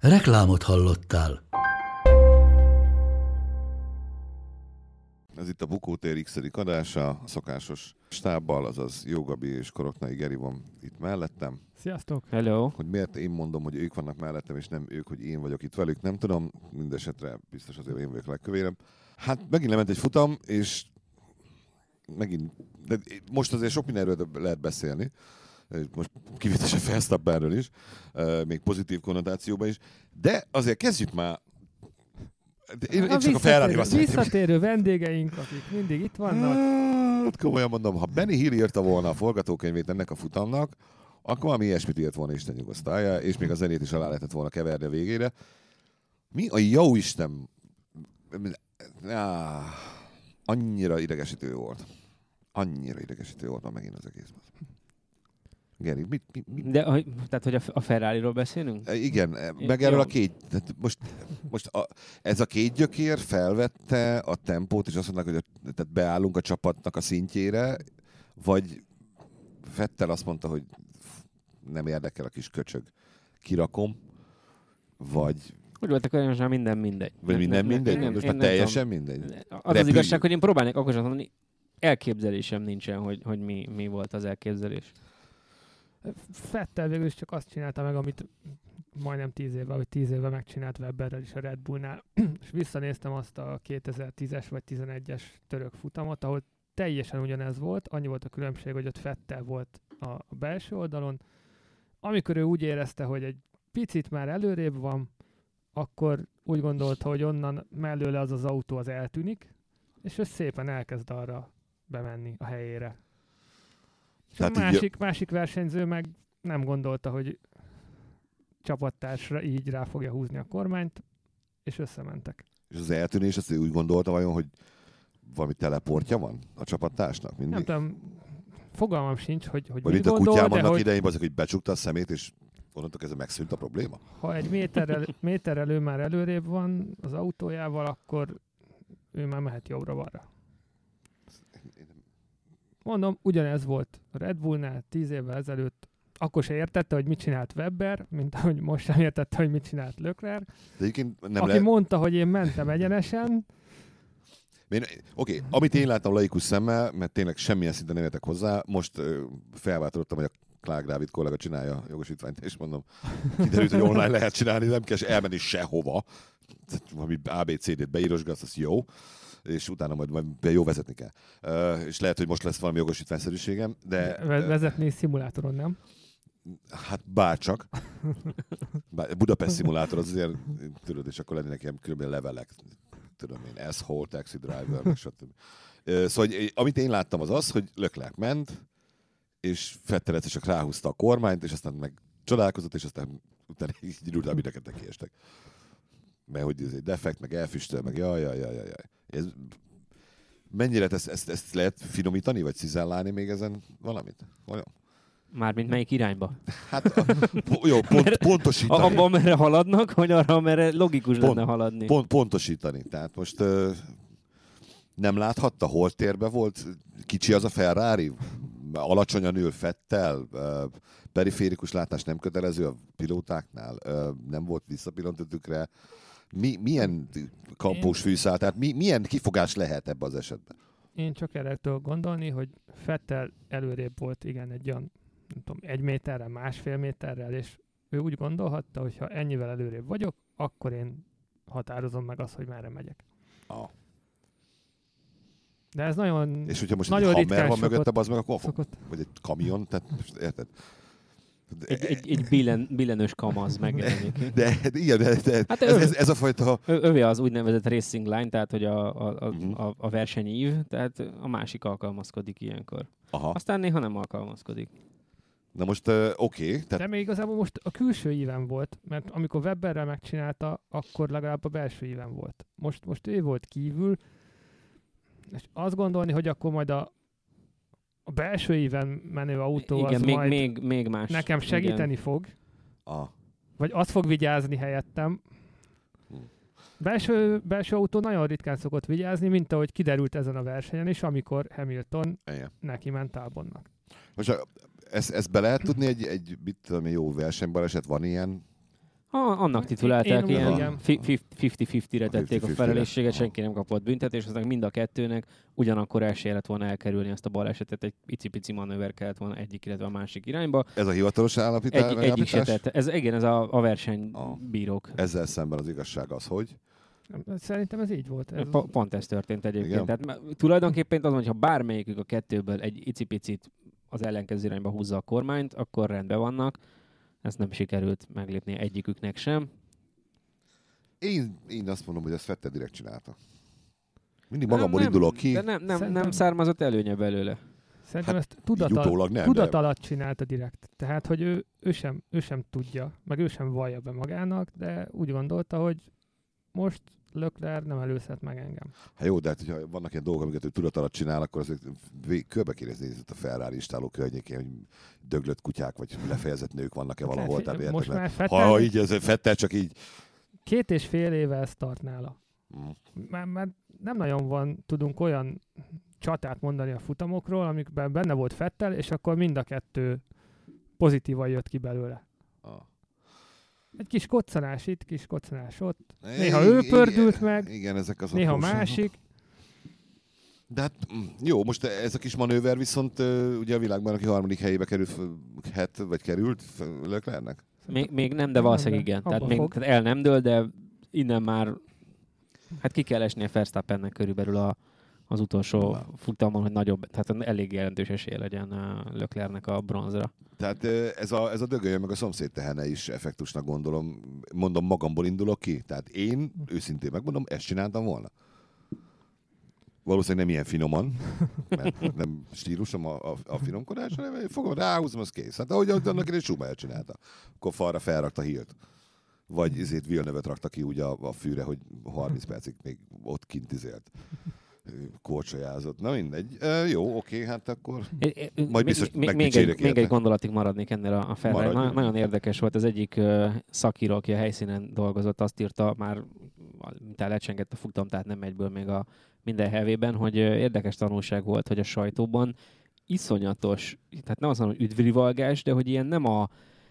Reklámot hallottál. Ez itt a Bukótér x adása, a szokásos stábbal, azaz Jogabi és Koroknai Geri van itt mellettem. Sziasztok! Hello! Hogy miért én mondom, hogy ők vannak mellettem, és nem ők, hogy én vagyok itt velük, nem tudom. Mindenesetre biztos azért én vagyok legkövérebb. Hát megint lement egy futam, és megint, de most azért sok mindenről lehet beszélni most kivétesen Felsztappenről is, még pozitív konnotációban is, de azért kezdjük már én, én a csak a ferrari Visszatérő vendégeink, akik mindig itt vannak. Hát, komolyan mondom, ha Benny Hill írta volna a forgatókönyvét ennek a futamnak, akkor valami ilyesmit írt volna Isten nyugosztalja, és még a zenét is alá lehetett volna keverni a végére. Mi a jó Isten? Ah, annyira idegesítő volt. Annyira idegesítő volt ma megint az egész. Geri, mit, mit, mit? De, tehát, hogy a Ferrari-ról beszélünk? E, igen, e, meg erről a két, tehát most, most a, ez a két gyökér felvette a tempót, és azt mondták, hogy a, tehát beállunk a csapatnak a szintjére, vagy Fettel azt mondta, hogy nem érdekel a kis köcsög, kirakom, vagy úgy voltak, hogy most már minden mindegy. Vagy minden nem, mindegy? Nem, most már teljesen mindegy? Az Repüljük. az igazság, hogy én próbálnék akkor mondani, elképzelésem nincsen, hogy, hogy mi, mi volt az elképzelés. Fettel végül is csak azt csinálta meg, amit majdnem tíz éve, vagy tíz éve megcsinált Webberrel is a Red Bullnál, és visszanéztem azt a 2010-es vagy 11-es török futamot, ahol teljesen ugyanez volt, annyi volt a különbség, hogy ott Fettel volt a belső oldalon, amikor ő úgy érezte, hogy egy picit már előrébb van, akkor úgy gondolta, hogy onnan mellőle az az autó az eltűnik, és ő szépen elkezd arra bemenni a helyére. Tehát a másik, így... másik versenyző meg nem gondolta, hogy csapattársra így rá fogja húzni a kormányt, és összementek. És az eltűnés, azt úgy gondolta vajon, hogy valami teleportja van a csapattársnak mindig? Nem tudom, fogalmam sincs, hogy, hogy Vagy mint a kutyám annak hogy... idején, azok, hogy becsukta a szemét, és onnantól kezdve megszűnt a probléma? Ha egy méterrel, méterrel ő már előrébb van az autójával, akkor ő már mehet jobbra-balra. Mondom, ugyanez volt a Red Bullnál tíz évvel ezelőtt. Akkor se értette, hogy mit csinált Webber, mint ahogy most sem értette, hogy mit csinált Leclerc. De nem aki le... mondta, hogy én mentem egyenesen. Oké, okay, amit én láttam laikus szemmel, mert tényleg semmilyen szinten nem értek hozzá, most felváltottam, hogy a Clark Dávid kollega csinálja a jogosítványt, és mondom, kiderült, hogy online lehet csinálni, nem kell elmenni sehova. Valami ABCD-t beírosgatsz, az jó és utána majd, majd jó vezetni kell. Uh, és lehet, hogy most lesz valami jogosítványszerűségem, de... Vezetni szimulátoron, nem? Hát bárcsak. Bár, Budapest szimulátor az azért, tudod, és akkor lennének ilyen különböző levelek, tudom én, S-Hole, Taxi Driver, stb. Szóval, hogy, amit én láttam az az, hogy Löklák ment, és Fettel csak ráhúzta a kormányt, és aztán meg csodálkozott, és aztán utána így utána mindenket nekiestek. Mert hogy ez egy defekt, meg elfüstöl, meg jaj, jaj, jaj, jaj. Ez, mennyire ezt, ezt, ezt lehet finomítani, vagy cizellálni még ezen valamit? Olyan? Mármint melyik irányba? Hát a, jó, pont, pontosítani. Abban, amerre haladnak, vagy arra, amerre logikus pont, lenne haladni? Pont, pontosítani. Tehát most uh, nem láthatta, hol térbe volt? Kicsi az a Ferrari? Alacsonyan ül Fettel? Uh, periférikus látás nem kötelező a pilótáknál? Uh, nem volt visszapillantőtükre? Mi, milyen kampós fűszál, tehát mi, milyen kifogás lehet ebbe az esetben? Én csak erre tudok gondolni, hogy Fettel előrébb volt, igen, egy olyan, nem tudom, egy méterrel, másfél méterrel, és ő úgy gondolhatta, hogy ha ennyivel előrébb vagyok, akkor én határozom meg azt, hogy merre megyek. Ah. De ez nagyon És hogyha most nagyon egy hammer van mögötte, az meg akkor szokott. Vagy egy kamion, tehát most érted? Egy, egy, egy billen, billenős kamaz megjelenik. De, de igen, de, de hát ez, ez, ez, a fajta... Övé az úgynevezett racing line, tehát hogy a, a, a, uh-huh. a, a versenyív, tehát a másik alkalmazkodik ilyenkor. Aha. Aztán néha nem alkalmazkodik. Na most uh, oké, okay, De tehát még igazából most a külső íven volt, mert amikor Webberrel megcsinálta, akkor legalább a belső íven volt. Most, most ő volt kívül, és azt gondolni, hogy akkor majd a, a belső íven menő autó Igen, az még, majd még, még más. nekem segíteni Igen. fog, a, vagy azt fog vigyázni helyettem. Hm. Belső, belső autó nagyon ritkán szokott vigyázni, mint ahogy kiderült ezen a versenyen is, amikor Hamilton igen. neki ment Albonnak. Most ezt, ezt be lehet tudni egy, egy mit tudom, jó versenybaleset, van ilyen? Ah, annak titulálták, Én- ilyen fi- fi- 50-50-re tették a 50-50-re. felelősséget, senki nem kapott büntetést, aztán mind a kettőnek ugyanakkor esélye lett volna elkerülni ezt a balesetet, egy icipici manőver kellett volna egyik, illetve a másik irányba. Ez a hivatalos állapítás? Egy, egyik se tett. Ez, igen, ez a, a Ah. versenybírók. Ezzel szemben az igazság az, hogy? Szerintem ez így volt. Ez, Po- Pont ez történt egyébként. Igen. Tehát tulajdonképpen az, hogyha bármelyikük a kettőből egy icipicit az ellenkező irányba húzza a kormányt, akkor rendben vannak. Ezt nem sikerült meglépni egyiküknek sem. Én, én azt mondom, hogy ezt Fettel direkt csinálta. Mindig magamból nem, indulok ki, De nem, nem, nem származott előnye belőle. Szerintem Hát, ezt tudat, nem, tudat de- alatt csinálta direkt. Tehát, hogy ő, ő, sem, ő sem tudja, meg ő sem vallja be magának, de úgy gondolta, hogy most Lökler nem előzhet meg engem. Hát jó, de hát, hogyha vannak ilyen dolgok, amiket ő tudat alatt csinál, akkor azért körbe kéne nézni a Ferrari istáló környékén, hogy döglött kutyák, vagy lefejezett nők vannak-e valahol. Tehát, Hát most már Fettel, ha így ez Fettel csak így... két és fél éve ez tart nála. Mm. Már, már nem nagyon van, tudunk olyan csatát mondani a futamokról, amikben benne volt Fettel, és akkor mind a kettő pozitívan jött ki belőle. Egy kis koccanás itt, kis koccanás ott. Néha Igen, ő pördült igen, meg, Igen, ezek az néha másik. De hát mm, jó, most ez a kis manőver viszont ugye a világban, aki harmadik helyébe került, het, vagy került Löklernek? Még, még nem, de valószínűleg igen. Tehát, még, fog. tehát el nem dől, de innen már hát ki kell esnie Verstappennek körülbelül a, az utolsó Na. futamon, hogy nagyobb, tehát elég jelentős esély legyen a Löklernek a bronzra. Tehát ö, ez a, ez a dögöljön meg a szomszéd tehene is effektusnak gondolom. Mondom, magamból indulok ki. Tehát én, őszintén megmondom, ezt csináltam volna. Valószínűleg nem ilyen finoman, mert nem stílusom a, a, a finomkodás, hanem fogom, ráhúzom, az kész. Hát ahogy annak idején Schumacher csinálta. Akkor falra felrakta hírt. Vagy izét Villeneuve-t rakta ki úgy a, a fűre, hogy 30 percig még ott kint izélt. Korcsolyázott. Na mindegy. Ö, jó, oké, hát akkor... Majd biztos még, még, egy, még érte. egy gondolatig maradnék ennél a, a Ferrari. Na, nagyon érdekes volt, az egyik uh, szakíró, aki a helyszínen dolgozott, azt írta már, mint lecsengett a futam, tehát nem egyből még a minden hevében, hogy érdekes tanulság volt, hogy a sajtóban iszonyatos, tehát nem azt mondom, hogy üdvrivalgás, de hogy ilyen nem a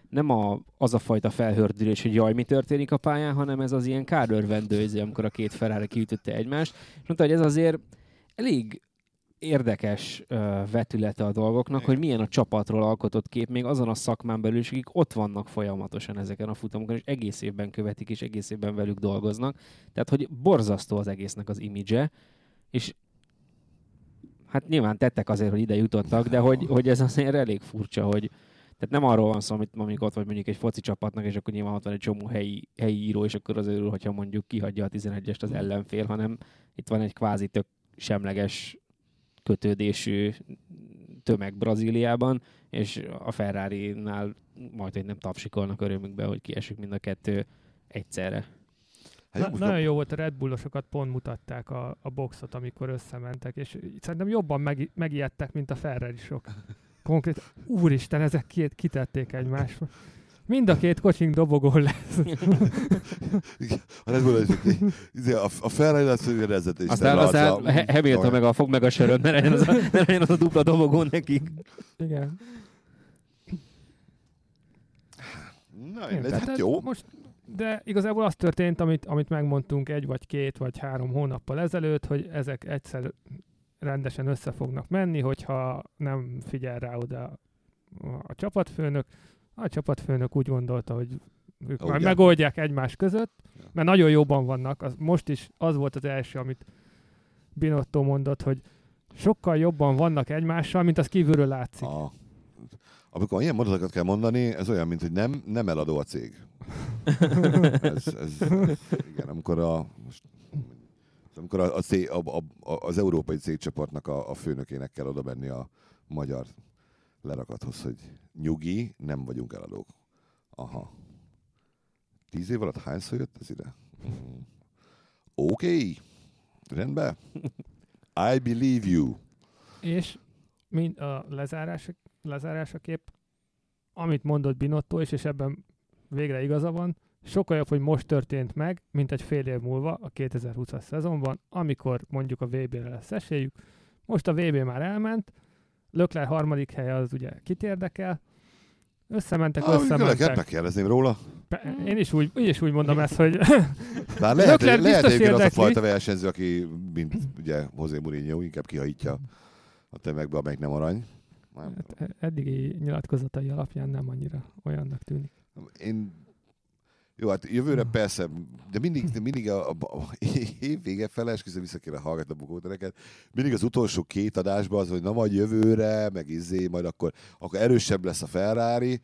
nem a, az a fajta felhördülés, hogy jaj, mi történik a pályán, hanem ez az ilyen kárörvendőző, amikor a két Ferrari kiütötte egymást. És mondta, hogy ez azért elég érdekes uh, vetülete a dolgoknak, hogy milyen a csapatról alkotott kép, még azon a szakmán belül is, akik ott vannak folyamatosan ezeken a futamokon, és egész évben követik, és egész évben velük dolgoznak. Tehát, hogy borzasztó az egésznek az imidzse, és hát nyilván tettek azért, hogy ide jutottak, de hogy, hogy ez azért elég furcsa, hogy tehát nem arról van szó, amit amikor ott vagy mondjuk egy foci csapatnak, és akkor nyilván ott van egy csomó helyi, helyi író, és akkor az örül, hogyha mondjuk kihagyja a 11-est az ellenfél, hanem itt van egy kvázi tök semleges kötődésű tömeg Brazíliában, és a Ferrari-nál majd, hogy nem tapsikolnak örömükbe, hogy kiesik mind a kettő egyszerre. Hát Na, most nagyon jó volt, a Red Bullosokat pont mutatták a, a boxot, amikor összementek, és szerintem jobban meg, megijedtek, mint a Ferrari-sok. Konkrét, úristen, ezek két kitették egymásba. Mind a két kocsink dobogón lesz. A Red Bull az- izé, a, a Ferrari lesz, hogy vezető is. Aztán, aztán He- Hamilton meg a fog meg a söröt, ne legyen az a, ne legyen az a dupla dobogó nekik. Igen. Na, Igen, tehát hát ez jó. Most, de igazából az történt, amit, amit megmondtunk egy vagy két vagy három hónappal ezelőtt, hogy ezek egyszer rendesen össze fognak menni, hogyha nem figyel rá oda a, csapatfőnök. A csapatfőnök úgy gondolta, hogy ők már Ugye. megoldják egymás között, mert nagyon jóban vannak. Az, most is az volt az első, amit Binotto mondott, hogy sokkal jobban vannak egymással, mint az kívülről látszik. A, amikor ilyen mondatokat kell mondani, ez olyan, mint hogy nem, nem eladó a cég. ez, ez, igen, amikor a, most, amikor a, a, a, a, az európai cégcsoportnak a, a főnökének kell oda menni a magyar lerakathoz, hogy nyugi, nem vagyunk eladók. Aha. Tíz év alatt hányszor jött ez ide? Mm. Oké. Okay. Rendben. I believe you. És mind a lezárás, lezárásaképp, amit mondott Binotto is, és ebben végre igaza van, sokkal jobb, hogy most történt meg, mint egy fél év múlva a 2020-as szezonban, amikor mondjuk a VB-re lesz esélyük. Most a VB már elment, Lökler harmadik helye az ugye kit érdekel, összementek, Ah, összementek. Lehet megkérdezném róla. Én is úgy, úgy is úgy mondom ezt, hogy Bár lehet, lehet biztos egyébként az a fajta versenyző, aki, mint ugye José Mourinho, inkább kihajítja a tömegbe, amelyik nem arany. Nem. hát eddigi nyilatkozatai alapján nem annyira olyannak tűnik. Én jó, hát jövőre persze, de mindig, de mindig a, a, a év vége fele, esküszöm vissza kéne hallgatni a bukótereket, mindig az utolsó két adásban az, hogy na majd jövőre, meg izé, majd akkor, akkor erősebb lesz a Ferrari.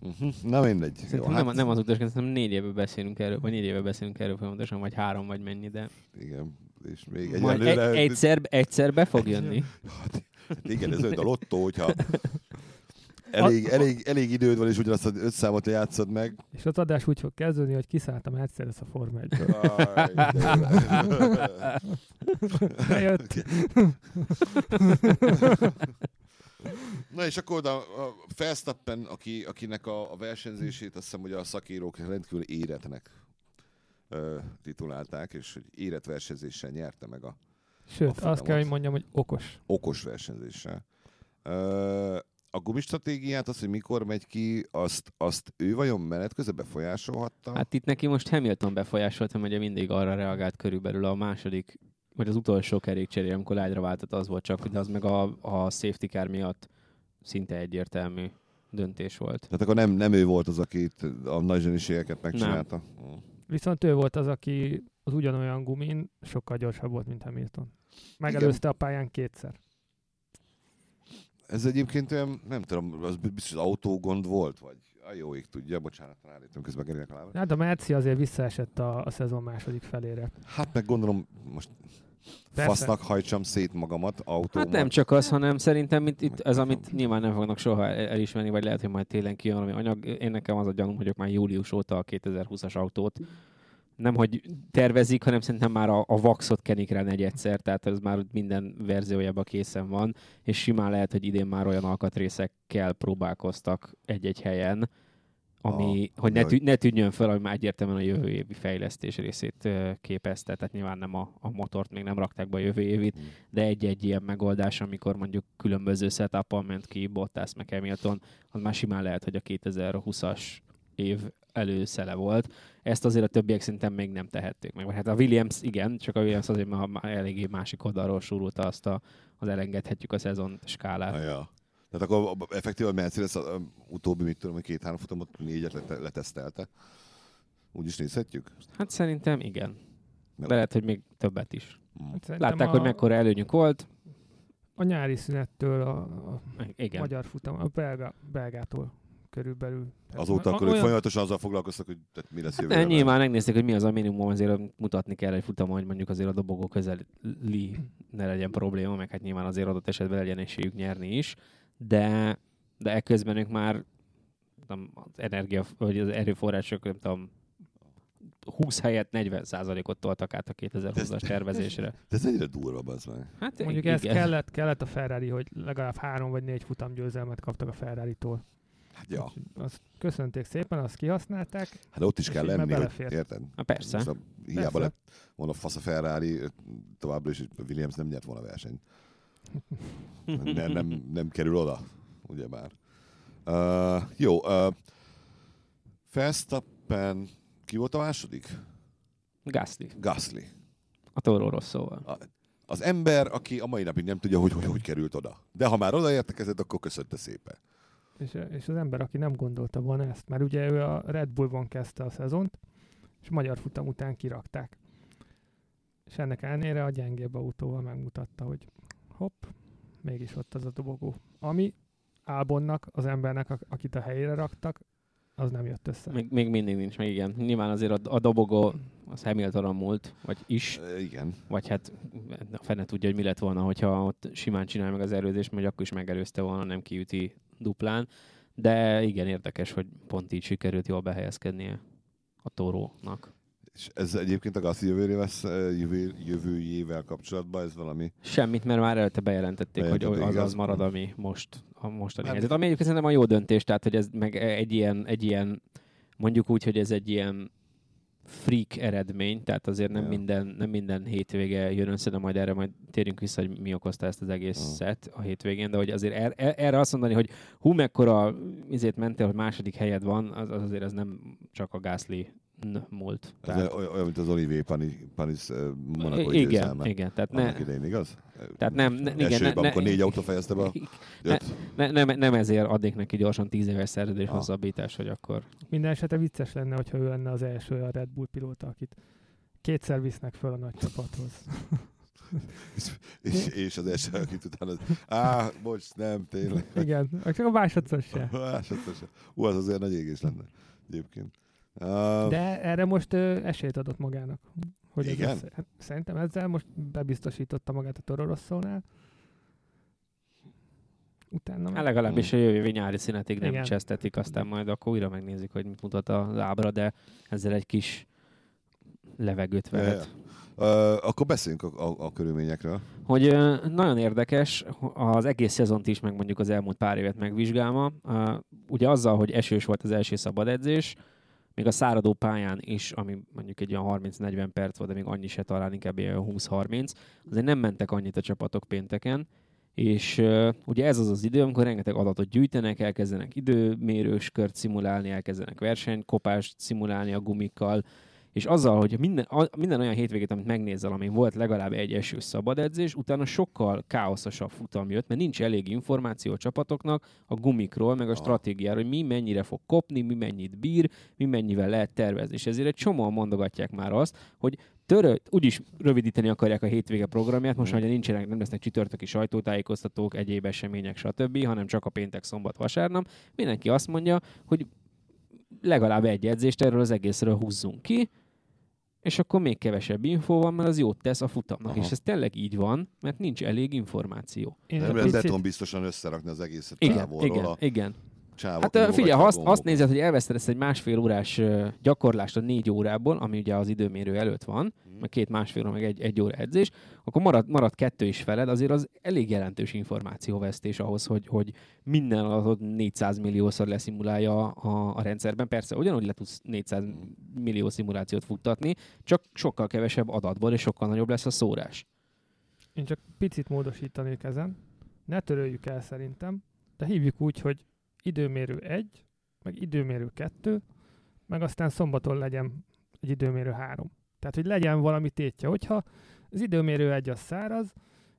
Uh-huh. Na mindegy. Jó, hát, nem, nem az utolsó, szerintem négy éve beszélünk erről, vagy négy éve beszélünk erről folyamatosan, vagy három, vagy mennyi, de Igen, és még majd egy, egyelőre... egyszer, egyszer be fog jönni. Hát, igen, ez olyan a lottó, hogyha elég, elég, elég időd van, és ugyanazt az öt számot játszod meg. És az adás úgy fog kezdődni, hogy kiszállt a Mercedes a Forma 1 Aj, de jó. Bejött. Na és akkor oda a Verstappen, aki, akinek a, a versenyzését azt hiszem, hogy a szakírók rendkívül éretnek ö, titulálták, és hogy érett versenyzéssel nyerte meg a Sőt, A azt kell, hogy mondjam, hogy okos. okos versenyzéssel. Ö, a gumistratégiát, az, hogy mikor megy ki, azt, azt ő vajon menet közben befolyásolhatta? Hát itt neki most Hamilton befolyásolta, hogy mindig arra reagált körülbelül a második, vagy az utolsó kerékcseré, amikor lágyra váltott, az volt csak, de az meg a, a safety car miatt szinte egyértelmű döntés volt. Tehát akkor nem, nem ő volt az, aki itt a nagy zseniségeket megcsinálta? Nem. Viszont ő volt az, aki az ugyanolyan gumin sokkal gyorsabb volt, mint Hamilton. Megelőzte a pályán kétszer. Ez egyébként olyan, nem tudom, az biztos az autógond volt, vagy a jó ég tudja, bocsánat, ráállítom közben Gerinek a lábra. Hát a Merci azért visszaesett a, a szezon második felére. Hát meg gondolom, most Persze. fasznak hajtsam szét magamat autóban. Hát nem csak az, hanem szerintem itt, itt ez, amit nyilván nem fognak soha el- elismerni, vagy lehet, hogy majd télen kijön valami anyag. Én nekem az a gyanúm, hogy ők már július óta a 2020-as autót nem, hogy tervezik, hanem szerintem már a, a Vaxot kenik rá negyedszer, tehát ez már minden verziójában készen van, és simán lehet, hogy idén már olyan alkatrészekkel próbálkoztak egy-egy helyen, ami, A- hogy ne, tű, ne tűnjön fel, hogy már egyértelműen a jövő évi fejlesztés részét képezte, tehát nyilván nem a, a motort még nem rakták be a jövő évit, Hmm. de egy-egy ilyen megoldás, amikor mondjuk különböző setup ment ki Bottas meg Hamilton, az már simán lehet, hogy a 2020-as év előszele volt. Ezt azért a többiek szerintem még nem tehették meg. Vagy Hát a Williams igen, csak a Williams azért már eléggé másik oldalról súrulta azt a, az elengedhetjük a szezon skálát. Ah, ja. Tehát akkor effektíve a Mercedes a, utóbbi, mit tudom, hogy két-három futamot négyet lete, letesztelte. Úgy is nézhetjük? Hát szerintem igen. De lehet, hogy még többet is. Mm. Hát Látták, a, hogy mekkora előnyük volt. A nyári szünettől a, a Igen. magyar futam, a belga, belgától körülbelül. Tehát Azóta akkor olyan- folyamatosan azzal foglalkoztak, hogy tehát mi lesz De jövőre. nyilván megnézték, hogy mi az a minimum, azért mutatni kell egy futamon, hogy mondjuk azért a dobogó közeli ne legyen probléma, meg hát nyilván azért adott esetben legyen esélyük nyerni is, de, de ekközben ők már nem, az energia, vagy az erőforrások, nem tudom, 20 helyett 40 százalékot toltak át a 2020-as tervezésre. De ez ennyire durva, az meg. Hát Mondjuk igen. ez kellett, kellett a Ferrari, hogy legalább három vagy négy futam győzelmet kaptak a Ferrari-tól. Hát ja. Azt köszönték szépen, azt kihasználták. Hát ott is kell lenni, hogy érted? Na persze. A, hiába Persze. lett volna fasz a Ferrari, továbbra is a Williams nem nyert volna versenyt. nem, nem, nem kerül oda, ugyebár. Uh, jó, uh, Verstappen, ki volt a második? Gasly. Gasly. A Toro Rosszóval. Az ember, aki a mai napig nem tudja, hogy hogy, hogy került oda. De ha már odaértekezett, akkor köszönte szépen. És, és az ember, aki nem gondolta volna ezt, mert ugye ő a Red Bullban kezdte a szezont, és magyar futam után kirakták. És ennek ellenére a gyengébb autóval megmutatta, hogy hopp, mégis ott az a dobogó. Ami Albonnak, az embernek, ak- akit a helyére raktak, az nem jött össze. Még, még mindig nincs, meg igen. Nyilván azért a, a dobogó az Hamiltonon múlt, vagy is, E, Igen. vagy hát a fene tudja, hogy mi lett volna, hogyha ott simán csinál meg az erőzést, vagy akkor is megelőzte volna, nem kiüti duplán. De igen, érdekes, hogy pont így sikerült jól behelyezkednie a torónak. És ez egyébként a Gassi jövőjével, jövő, jövőjével kapcsolatban ez valami... Semmit, mert már előtte bejelentették, Bejelentették, hogy az az marad, ami most a mostani Hát- helyzet. Ami egyébként szerintem a jó döntés, tehát hogy ez meg egy ilyen, egy ilyen mondjuk úgy, hogy ez egy ilyen freak eredmény, tehát azért nem, Ja. minden, nem minden hétvége jön össze, de majd erre majd térjünk vissza, hogy mi okozta ezt az egészet a hétvégén, de hogy azért er, er, erre azt mondani, hogy hú, mekkora izét mentél, hogy második helyed van, az, az azért ez nem csak a Gasly múlt. Ez olyan, olyan, mint az Olivier Panis, Panis uh, Monaco igen, győzelme. igen, tehát Annak ne, idején, igaz? tehát nem, ne, igen, Esőben, ne, ne, amikor négy autó fejezte be a öt. ne, nem, nem ezért adnék neki gyorsan tíz éves szerződés hosszabbítás, hogy akkor Minden esetre vicces lenne, hogyha ő lenne az első a Red Bull pilóta, akit kétszer visznek föl a nagy csapathoz. És, és az első, akit utána... Á, bocs, nem, tényleg. Igen, csak a másodszor se. Másodszor se. Ú, az azért nagy égés lenne egyébként. Uh, De erre most ö, esélyt adott magának. Hogy ez Igen? össze- hát szerintem ezzel most bebiztosította magát a Toro Rosszónál. Utána hát meg... legalábbis a jövő nyári szünetig nem Igen. csesztetik, aztán majd akkor újra megnézik, hogy mit mutat az ábra, de ezzel egy kis levegőt vehet. uh, akkor beszéljünk a, a, a körülményekről. Hogy nagyon érdekes, az egész szezont is, meg mondjuk az elmúlt pár évet megvizsgálva, ö, ugye azzal, hogy esős volt az első szabad edzés, még a száradó pályán is, ami mondjuk egy olyan 30-40 perc volt, de még annyi se talán inkább ilyen 20-30, azért nem mentek annyit a csapatok pénteken, és uh, ugye ez az az idő, amikor rengeteg adatot gyűjtenek, elkezdenek időmérős kört szimulálni, elkezdenek versenykopást szimulálni a gumikkal, és azzal, hogy minden, a, minden olyan hétvégét, amit megnézel, ami volt legalább egy esős szabad edzés, utána sokkal káoszosabb futam jött, mert nincs elég információ a csapatoknak a gumikról, meg a stratégiáról, hogy mi mennyire fog kopni, mi mennyit bír, mi mennyivel lehet tervezni. És ezért egy csomóan mondogatják már azt, hogy törö, úgyis rövidíteni akarják a hétvége programját, most ugye nincsenek, nem lesznek csütörtöki sajtótájékoztatók, egyéb események, stb., hanem csak a péntek, szombat, vasárnap. Mindenki azt mondja, hogy legalább egy edzést erről az egészről húzzunk ki, és akkor még kevesebb infó van, mert az jót tesz a futamnak. Aha. És ez tényleg így van, mert nincs elég információ. Én Nem lehet picit- beton biztosan összerakni az egészet Igen, távolról. igen, a igen. Csávok Hát figyelj, ha azt, azt nézed, hogy elvesztesz egy másfél órás gyakorlást a négy órából, ami ugye az időmérő előtt van, Mhm. meg két másfél óra, meg egy, egy óra edzés, akkor marad, marad kettő is feled, azért az elég jelentős információvesztés ahhoz, hogy, hogy minden adott 400 milliószor leszimulálja a, a rendszerben. Persze, ugyanúgy le tudsz 400 millió szimulációt futtatni, csak sokkal kevesebb adatból, és sokkal nagyobb lesz a szórás. Én csak picit módosítanék ezen. Ne töröljük el szerintem, de hívjuk úgy, hogy időmérő 1, meg időmérő 2, meg aztán szombaton legyen egy időmérő 3. Tehát, hogy legyen valami tétje. Hogyha az időmérő 1 az száraz,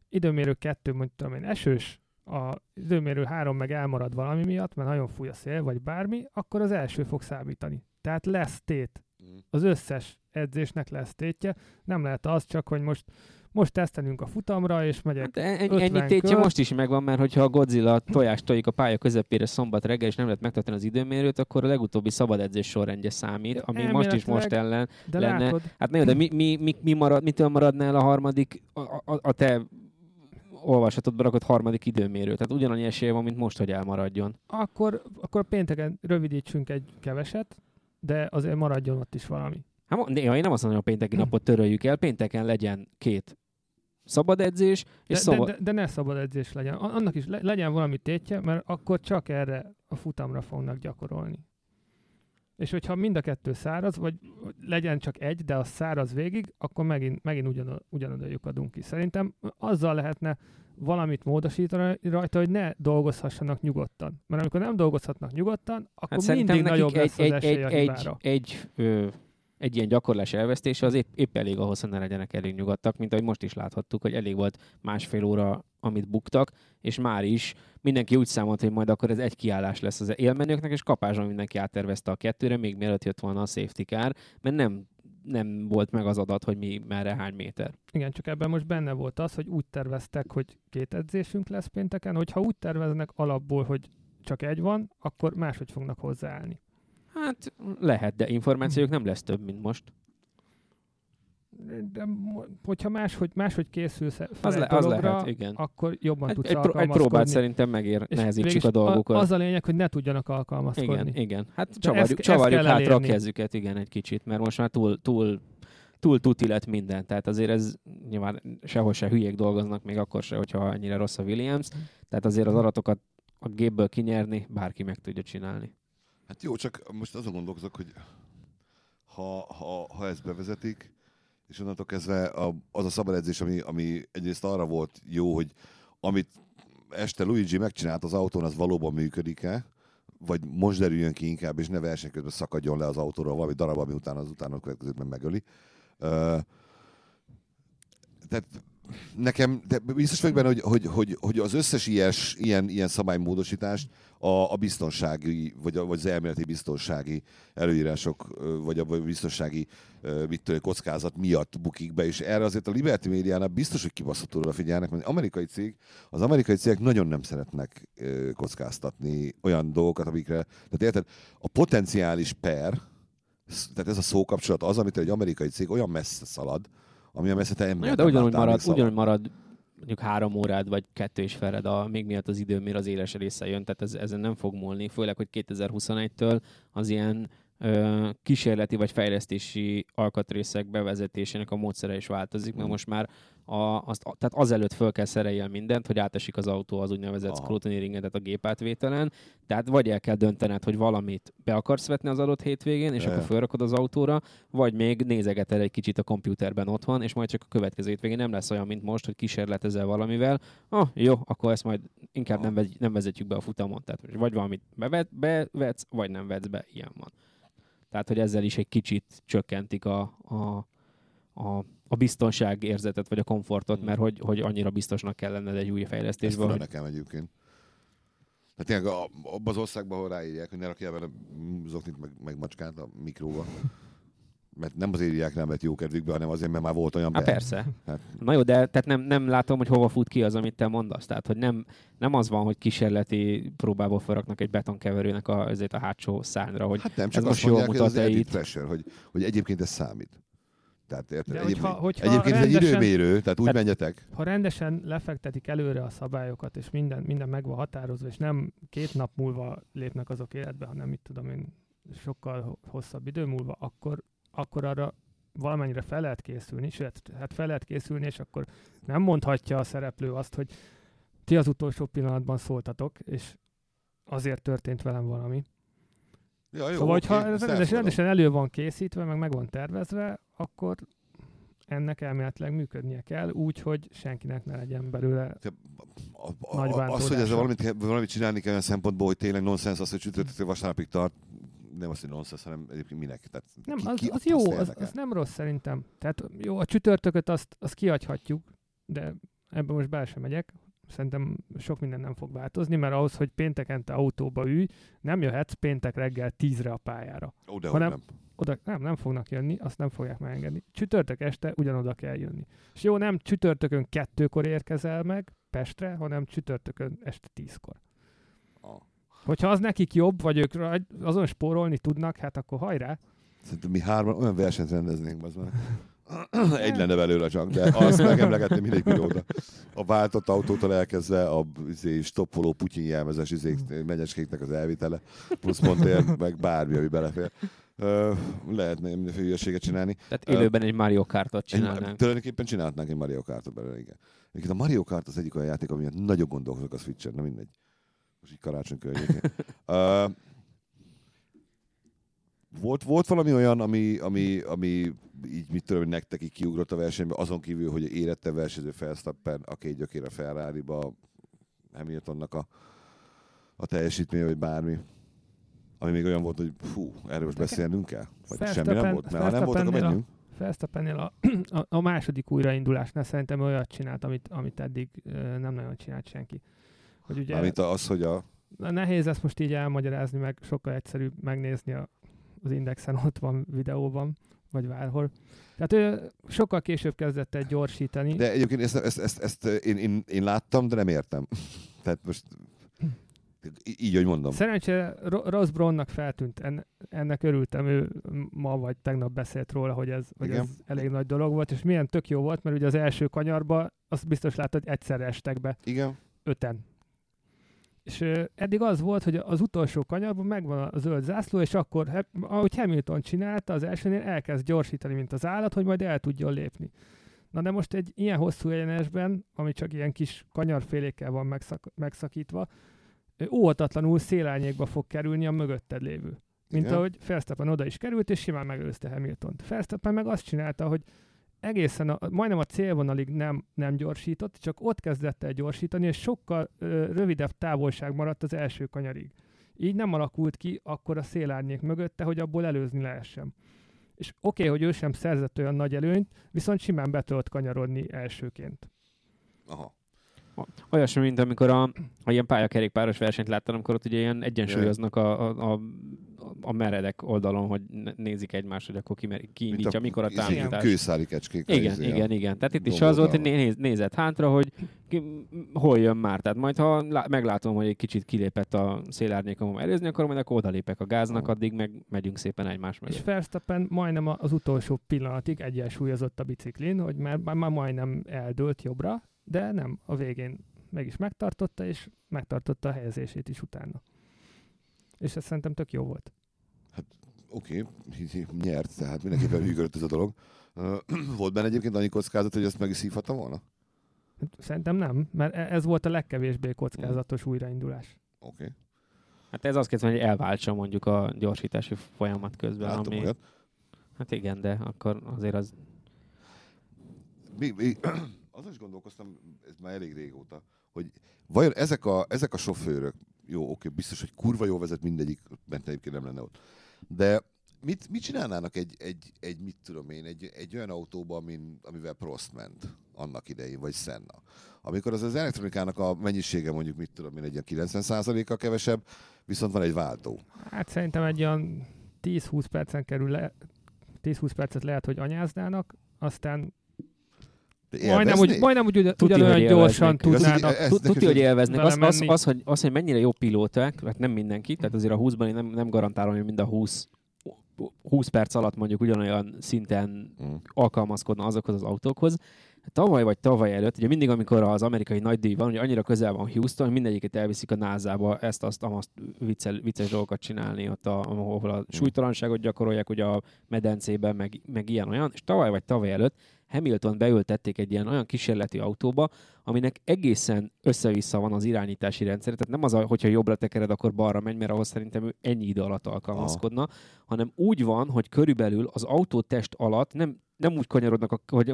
időmérő 2, mondjuk tudom én, esős, a időmérő 3 meg elmarad valami miatt, mert nagyon fúj a szél, vagy bármi, akkor az első fog számítani. Tehát lesz tét Mhm. az összes edzésnek lesz tétje. Nem lehet az csak, hogy most, most tesztelünk a futamra, és megyek. Hát ennyi, 50 ennyi tétje kör. most is megvan, mert hogyha a Godzilla tojást tojik a pálya közepére szombat reggel, és nem lehet megtartani az időmérőt, akkor a legutóbbi szabad edzés sorrendje számít, ami most is most ellen. De lenne. látod, Hát jó, de mi, mi, mi, mi marad, mitől maradna el a harmadik, a, a, a te olvasatodba rakott harmadik időmérő? Tehát ugyanannyi esélye van, mint most, hogy elmaradjon. akkor, akkor pénteken rövidítsünk egy keveset, de azért maradjon ott is valami. Hát, néha én nem azt mondom, hogy a pénteki Hm. napot töröljük el, pénteken legyen két szabad edzés, és De, szabad... de, de, de ne szabad edzés legyen. A- Annak is le, legyen valami tétje, mert akkor csak erre a futamra fognak gyakorolni. És hogyha mind a kettő száraz, vagy legyen csak egy, de az száraz végig, akkor megint, megint ugyan, ugyanoda lyukadunk ki. Szerintem azzal lehetne valamit módosítani rajta, hogy ne dolgozhassanak nyugodtan. Mert amikor nem dolgozhatnak nyugodtan, akkor Hát mindig nagyobb egy, lesz az egy, esély egy, a egy, hibára. egy, ö, egy ilyen gyakorlás elvesztése az épp, épp elég ahhoz, hogy ne legyenek elég nyugodtak, mint ahogy most is láthattuk, hogy elég volt másfél óra, amit buktak, és már is mindenki úgy számolt, hogy majd akkor ez egy kiállás lesz az élmenőknek, és kapásban mindenki áttervezte a kettőre, még mielőtt jött volna a safety car, mert nem, nem volt meg az adat, hogy mi merre hány méter. Igen, csak ebben most benne volt az, hogy úgy terveztek, hogy két edzésünk lesz pénteken, hogyha úgy terveznek alapból, hogy csak egy van, akkor máshogy fognak hozzáállni. Hát lehet, de információk nem lesz több, mint most. De hogyha máshogy, máshogy készülsz fel Az, le, az dologra, lehet, igen. akkor jobban Egy, tudsz egy, pró- egy alkalmazkodni. próbát szerintem megér, És nehezítsük a dolgokat. Az a lényeg, hogy ne tudjanak alkalmazkodni. Igen, igen. Hát ezt- csavarjuk, ezt csavarjuk kell hátra a kezüket, igen, egy kicsit, mert most már túl, túl, túl tuti lett minden. Tehát azért ez nyilván sehol se hülyék dolgoznak, még akkor se, hogyha ennyire rossz a Williams. Tehát azért az adatokat a gépből kinyerni bárki meg tudja csinálni. Hát jó, csak most azon gondolkozok, hogy ha, ha, ha ezt bevezetik, és onnantól kezdve a, az a szabad edzés, ami, ami egyrészt arra volt jó, hogy amit este Luigi megcsinált az autón, az valóban működik-e, vagy most derüljön ki inkább, és ne verseny közben szakadjon le az autóról valami darab, ami utána az utána következőt meg megöli. Tehát nekem, de biztos vagyok benne, hogy, hogy, hogy, hogy az összes ilyes, ilyen, ilyen szabálymódosítást a, a biztonsági, vagy, a, vagy az elméleti biztonsági előírások, vagy a biztonsági mit tudom, kockázat miatt bukik be, és erre azért a Liberty médiánál biztos, hogy kibaszhatóra odafigyelnek, mert amerikai cég, az amerikai cégek nagyon nem szeretnek kockáztatni olyan dolgokat, amikre, tehát érted, a potenciális per, tehát ez a szókapcsolat az, amit egy amerikai cég olyan messze szalad, ami a messze te ember de ugyanúgy marad, szalad. ugyanúgy marad mondjuk három órád, vagy kettő és feled, a, még miatt az idő, mire az éles része jön, tehát ez, ezen nem fog múlni, főleg, hogy 2021-től az ilyen kísérleti vagy fejlesztési alkatrészek bevezetésének a módszere is változik, mert Mm. most már a, azt, tehát azelőtt föl kell szereljen mindent, hogy átesik az autó az úgynevezett Aha. scrutineeringen, tehát a gépátvételen, tehát vagy el kell döntened, hogy valamit be akarsz vetni az adott hétvégén, és Ja, akkor felrakod az autóra, vagy még nézegeted egy kicsit a komputerben otthon, és majd csak a következő hétvégén nem lesz olyan, mint most, hogy kísérletezel valamivel. Ah, jó, akkor ezt majd inkább nem, vegy, nem vezetjük be a futamon. Tehát vagy valamit bevet, bevetsz, vagy nem vetsz be, ilyen van. Tehát, hogy ezzel is egy kicsit csökkentik a, a, a, a biztonság érzetet, vagy a komfortot, Mm. mert hogy, hogy annyira biztosnak kell lenned egy új Ez fejlesztésben, fura hogy nekem egyébként. Tehát tényleg a- abban az országban, ahol ráírják, hogy ne rakjál bele zoknit meg, meg macskát a mikróba. Mert nem azért írják nem lett jó kedvükbe, hanem azért, mert már volt olyan be. persze. Hát. Na jó, de tehát nem, nem látom, hogy hova fut ki az, amit te mondasz. Tehát, hogy nem, nem az van, hogy kísérleti próbából felraknak egy betonkeverőnek a, ezért a hátsó szárnyra, hogy Hát nem, csak Ez azt most jól hogy az edit itt? pressure, hogy, hogy egyébként ez számít. Tehát érted? De Egyébként, hogyha- hogyha egyébként ez egy időmérő, tehát úgy Tehát- menjetek. Ha rendesen lefektetik előre a szabályokat, és minden, minden meg van határozva, és nem két nap múlva lépnek azok életbe, hanem mit tudom én, sokkal ho- hosszabb idő múlva, akkor, akkor arra valamennyire fel lehet készülni, sőt, hát fel lehet készülni, és akkor nem mondhatja a szereplő azt, hogy ti az utolsó pillanatban szóltatok, és azért történt velem valami. Ja, jó, szóval, oké, ez rendesen, rendesen elő van készítve, meg meg van tervezve, akkor ennek elméletileg működnie kell, úgy, hogy senkinek ne legyen belőle Te- a, a, Nagy az, hogy ezzel valamit, valamit csinálni kell olyan szempontból, hogy tényleg nonsens az, hogy csütörtöktől vasárnapig tart, nem az, hogy nonsens, hanem egyébként minek. Tehát Nem, ki, az, ki az jó, az, az nem rossz szerintem. Tehát jó, a csütörtököt azt, azt kiadhatjuk, de ebben most bele sem megyek. Szerintem sok minden nem fog változni, mert ahhoz, hogy pénteken te autóba ülj, nem jöhetsz péntek reggel tízre a pályára. Ó, de hanem- nem. Oda nem, nem fognak jönni, azt nem fogják megengedni. Csütörtök este ugyanoda kell jönni. És jó, nem csütörtökön kettőkor érkezel meg Pestre, hanem csütörtökön este tízkor. Hogyha az nekik jobb, vagy ők azon spórolni tudnak, hát akkor hajrá. Szerintem mi hárman olyan versenyt rendeznénk, az már. Egy lenne belőle csak, de azt megemlegetném mindegy pilóta. A váltott autótól elkezdve a izé, stoppoló Putyin jelmezes izék, megyecskéknek az elvitele, plusz montér, meg bármi, ami belefér. Ö, lehetne hülyeséget csinálni. tehát élőben egy Mario Kartot Egy, csinálnánk. tulajdonképpen csinálhatnánk egy Mario Kartot belőle, igen. Egyébként a Mario Kart az egyik olyan játék, ami miatt nagyon gondolkozok a Switch-en, na mindegy. Most így karácsony környékén. uh, volt, volt valami olyan, ami, ami, ami így mit tudom, nektek így kiugrott a versenybe, azon kívül, hogy érette versenyző Felsztappen, a két gyökér a Ferrari-ba, Hamiltonnak a, a teljesítménye, vagy bármi. Ami még olyan volt, hogy fú, erről most beszélnünk kell? Vagy semmi nem volt? Mert ha nem volt, akkor Verstappennél menjünk. Felsztappennél a, a, a második újraindulásnál szerintem olyat csinált, amit, amit eddig nem nagyon csinált senki. Hogy ugye Amit az, hogy a... nehéz ezt most így elmagyarázni, meg sokkal egyszerűbb megnézni a, az Indexen, ott van videóban, vagy bárhol. Tehát ő sokkal később kezdett el gyorsítani. De egyébként ezt, ezt, ezt, ezt én, én, én, láttam, de nem értem. Tehát most így, hogy mondom. Szerencsére Ro- Ross Brownnak feltűnt, en, ennek örültem, ő ma vagy tegnap beszélt róla, hogy ez, hogy Igen. ez elég nagy dolog volt, és milyen tök jó volt, mert ugye az első kanyarba, azt biztos láttad, hogy egyszerre estek be Igen. öten. És eddig az volt, hogy az utolsó kanyarban megvan a zöld zászló, és akkor, he- ahogy Hamilton csinálta, az elsőnél elkezd gyorsítani, mint az állat, hogy majd el tudjon lépni. Na de most egy ilyen hosszú egyenesben, ami csak ilyen kis kanyarfélékkel van megszak- megszakítva, óhatatlanul szélárnyékba fog kerülni a mögötted lévő. Mint Igen. ahogy Verstappen oda is került, és simán megelőzte Hamiltont. Verstappen meg azt csinálta, hogy egészen, a, majdnem a célvonalig nem, nem gyorsított, csak ott kezdett el gyorsítani, és sokkal ö, rövidebb távolság maradt az első kanyarig. Így nem alakult ki akkor a szélárnyék mögötte, hogy abból előzni lehessen. És oké, okay, hogy ő sem szerzett olyan nagy előnyt, viszont simán be tudott kanyarodni elsőként. Aha. Olyasmi, mint amikor a, a ilyen pályakerékpáros versenyt láttam, amikor ott ugye ilyen egyensúlyoznak a, a, a, a meredek oldalon, hogy nézik egymást, hogy akkor ki, mer- ki Mint indítja, mikor a izé, támogatás. Kőszári kecskék. Igen, izé, igen, a- igen. Tehát itt is az volt, hogy néz, nézett hátra, hogy ki, hol jön már. Tehát majd, ha lá- meglátom, hogy egy kicsit kilépett a szélárnyékomon előzni, akkor majd akkor odalépek a gáznak, addig meg megyünk szépen egymás És mögött. Verstappen majdnem a- az utolsó pillanatig egyensúlyozott a biciklin, hogy már, már majdnem eldőlt jobbra, de nem, a végén meg is megtartotta, és megtartotta a helyezését is utána. És ez szerintem tök jó volt. Oké, okay. nyert, tehát mindenképpen működött ez a dolog. Volt benne egyébként annyi kockázat, hogy ezt meg is szívhatta volna? Szerintem nem, mert e- ez volt a legkevésbé kockázatos újraindulás. Oké, okay. Hát ez azt kérdezem, hogy elváltsa mondjuk a gyorsítási folyamat közben. láttam ami, olyat. hát igen, de akkor azért az Mi, mi, azon is gondolkoztam, ez már elég régóta, hogy vajon ezek a, ezek a sofőrök, jó, oké, biztos, hogy kurva jó vezet mindegyik, mert egyébként nem lenne ott. De mit, mit csinálnának egy, egy, egy, mit tudom én, egy, egy olyan autóba, amin, amivel Prost ment annak idején, vagy Senna. Amikor az az elektronikának a mennyisége mondjuk, mit tudom én, egy ilyen 90%-a kevesebb, viszont van egy váltó. Hát szerintem egy olyan 10-20 percen kerül le, 10-20 percet lehet, hogy anyáznának, aztán Majdnem úgy, majdnem úgy ugyan- Tuti, ugyanolyan hogy gyorsan hogy tudnának. Tudja, hogy élveznek. Az, az, az, hogy, az, hogy mennyire jó pilóták, hát nem mindenki, tehát azért a 20-ban én nem, nem garantálom, hogy mind a 20 20 perc alatt mondjuk ugyanolyan szinten Mm. alkalmazkodna azokhoz az autókhoz. Tavaly vagy tavaly előtt, ugye mindig, amikor az amerikai nagydíj van, ugye annyira közel van Houston, hogy mindegyiket elviszik a názába ezt, azt, azt viccel, vicces dolgokat csinálni, ott a, ahol a súlytalanságot gyakorolják, ugye a medencében, meg, meg ilyen-olyan, és tavaly vagy tavaly előtt Hamilton beültették egy ilyen olyan kísérleti autóba, aminek egészen össze-vissza van az irányítási rendszer. Tehát nem az, a, hogyha jobbra tekered, akkor balra megy, mert ahhoz szerintem ő ennyi idő alatt alkalmazkodna, hanem úgy van, hogy körülbelül az autótest alatt nem, nem úgy kanyarodnak, a, hogy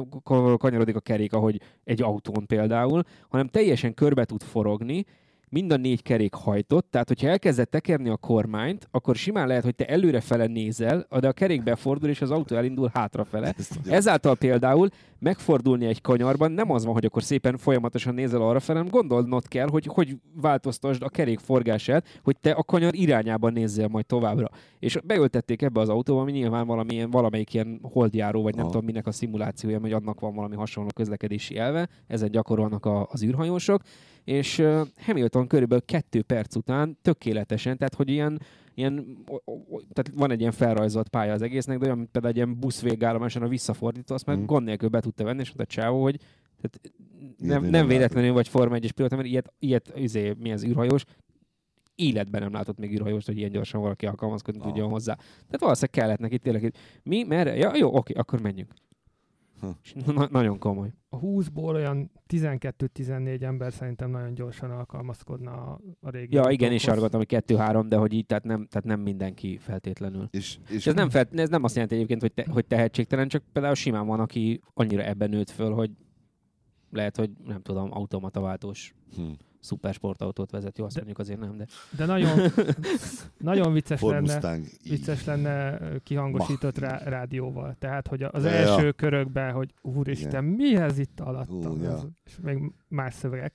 kanyarodik a kerék, ahogy egy autón például, hanem teljesen körbe tud forogni, mind a négy kerék hajtott, tehát hogyha elkezdett tekerni a kormányt, akkor simán lehet, hogy te előrefele nézel, de a kerék befordul, és az autó elindul hátrafele. Ezáltal például megfordulni egy kanyarban nem az van, hogy akkor szépen folyamatosan nézel arra fel, hanem gondolnod kell, hogy hogy változtasd a kerék forgását, hogy te a kanyar irányában nézzél majd továbbra. És beültették ebbe az autóba, ami nyilván valamilyen, valamelyik ilyen holdjáró, vagy nem Aha. tudom minek a szimulációja, hogy annak van valami hasonló közlekedési elve, ezen gyakorolnak a, az űrhajósok, és Hamilton körülbelül kettő perc után tökéletesen, tehát hogy ilyen, ilyen tehát van egy ilyen felrajzolt pálya az egésznek, de olyan, mint például egy ilyen busz végállomáson a visszafordító, azt meg Mhm. gond nélkül be tudta venni, és mondta Csávó, hogy tehát nem, nem nem véletlenül vagy Forma 1-es pilóta, mert ilyet, ilyet izé, mi az űrhajós, életben nem látott még űrhajóst, hogy ilyen gyorsan valaki alkalmazkodni Aha. tudjon hozzá. Tehát valószínűleg kellett neki tényleg, mi, merre? Ja, jó, oké, akkor menjünk. Hm. Na, nagyon komoly. A 20-ból olyan 12-14 ember szerintem nagyon gyorsan alkalmazkodna a, a régi Ja, igen, és argatom, hogy kettő-három, de hogy így, tehát nem, tehát nem mindenki feltétlenül. És, és És ez nem, felt, ez nem azt jelenti egyébként, hogy, te, hogy tehetségtelen, csak például simán van, aki annyira ebben nőtt föl, hogy lehet, hogy nem tudom, automataváltós Hm. Szupersportautót vezet. Jó, azt De- mondjuk azért nem, de... De nagyon, nagyon vicces Ford lenne, Mustang. vicces lenne kihangosított rá, rádióval. Tehát, hogy az Ja, első ja. körökben, hogy úristen, mi ez itt alattam? Hú, ja. És még más szövegek.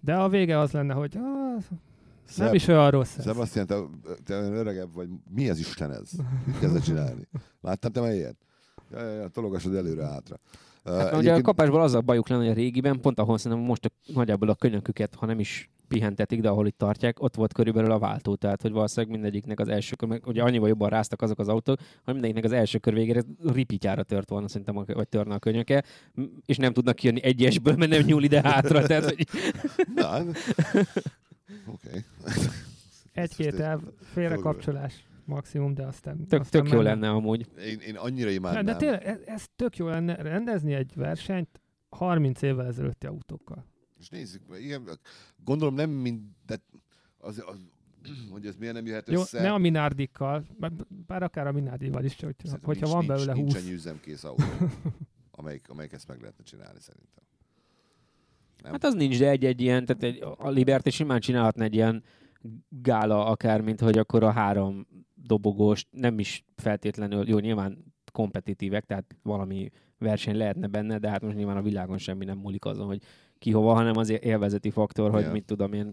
De a vége az lenne, hogy ah, nem Szeb- is olyan rossz ez. Sebastian, te, te öregebb vagy, mi az Isten ez? Mit kezdett csinálni? Láttad te már ilyet? Ja, ja, ja, tologassad előre-hátra. Hát, ugye a kapásból az a bajuk lenne, hogy a régiben, pont ahol szerintem most a, nagyjából a könyöküket, ha nem is pihentetik, de ahol itt tartják, ott volt körülbelül a váltó. Tehát, hogy valószínűleg mindegyiknek az első kör, meg ugye annyival jobban ráztak azok az autók, hogy mindegyiknek az első kör végére ripityára tört volna, szerintem, a- vagy törne a könyöke, és nem tudnak kijönni egyesből, mert nem nyúl ide hátra. Tehát, hogy Na, oké. Egy-két Most elv, félrekapcsolás maximum, de aztán... tök, aztán tök jó lenne amúgy. Én, én annyira De, imádnám. de tényleg, ez, ez tök jó lenne rendezni egy versenyt 30 évvel ezelőtti autókkal. És nézzük, meg, igen, gondolom nem mind, de az, az, hogy ez miért nem jöhet Jó, össze. ne a Minardikkal, bár, bár akár a Minardival is, hogy, Szerintem hogyha nincs, van nincs, belőle nincs 20. ennyi üzemkész autó, amelyik, amelyik ezt meg lehetne csinálni szerintem. Nem? Hát az nincs, de egy-egy ilyen, tehát egy, a Liberty simán csinálhatna egy ilyen gála akár, mint hogy akkor a három dobogós, nem is feltétlenül, jó, nyilván kompetitívek, tehát valami verseny lehetne benne, de hát most nyilván a világon semmi nem múlik azon, hogy ki hova, hanem az élvezeti faktor, hogy Ja. mit tudom én,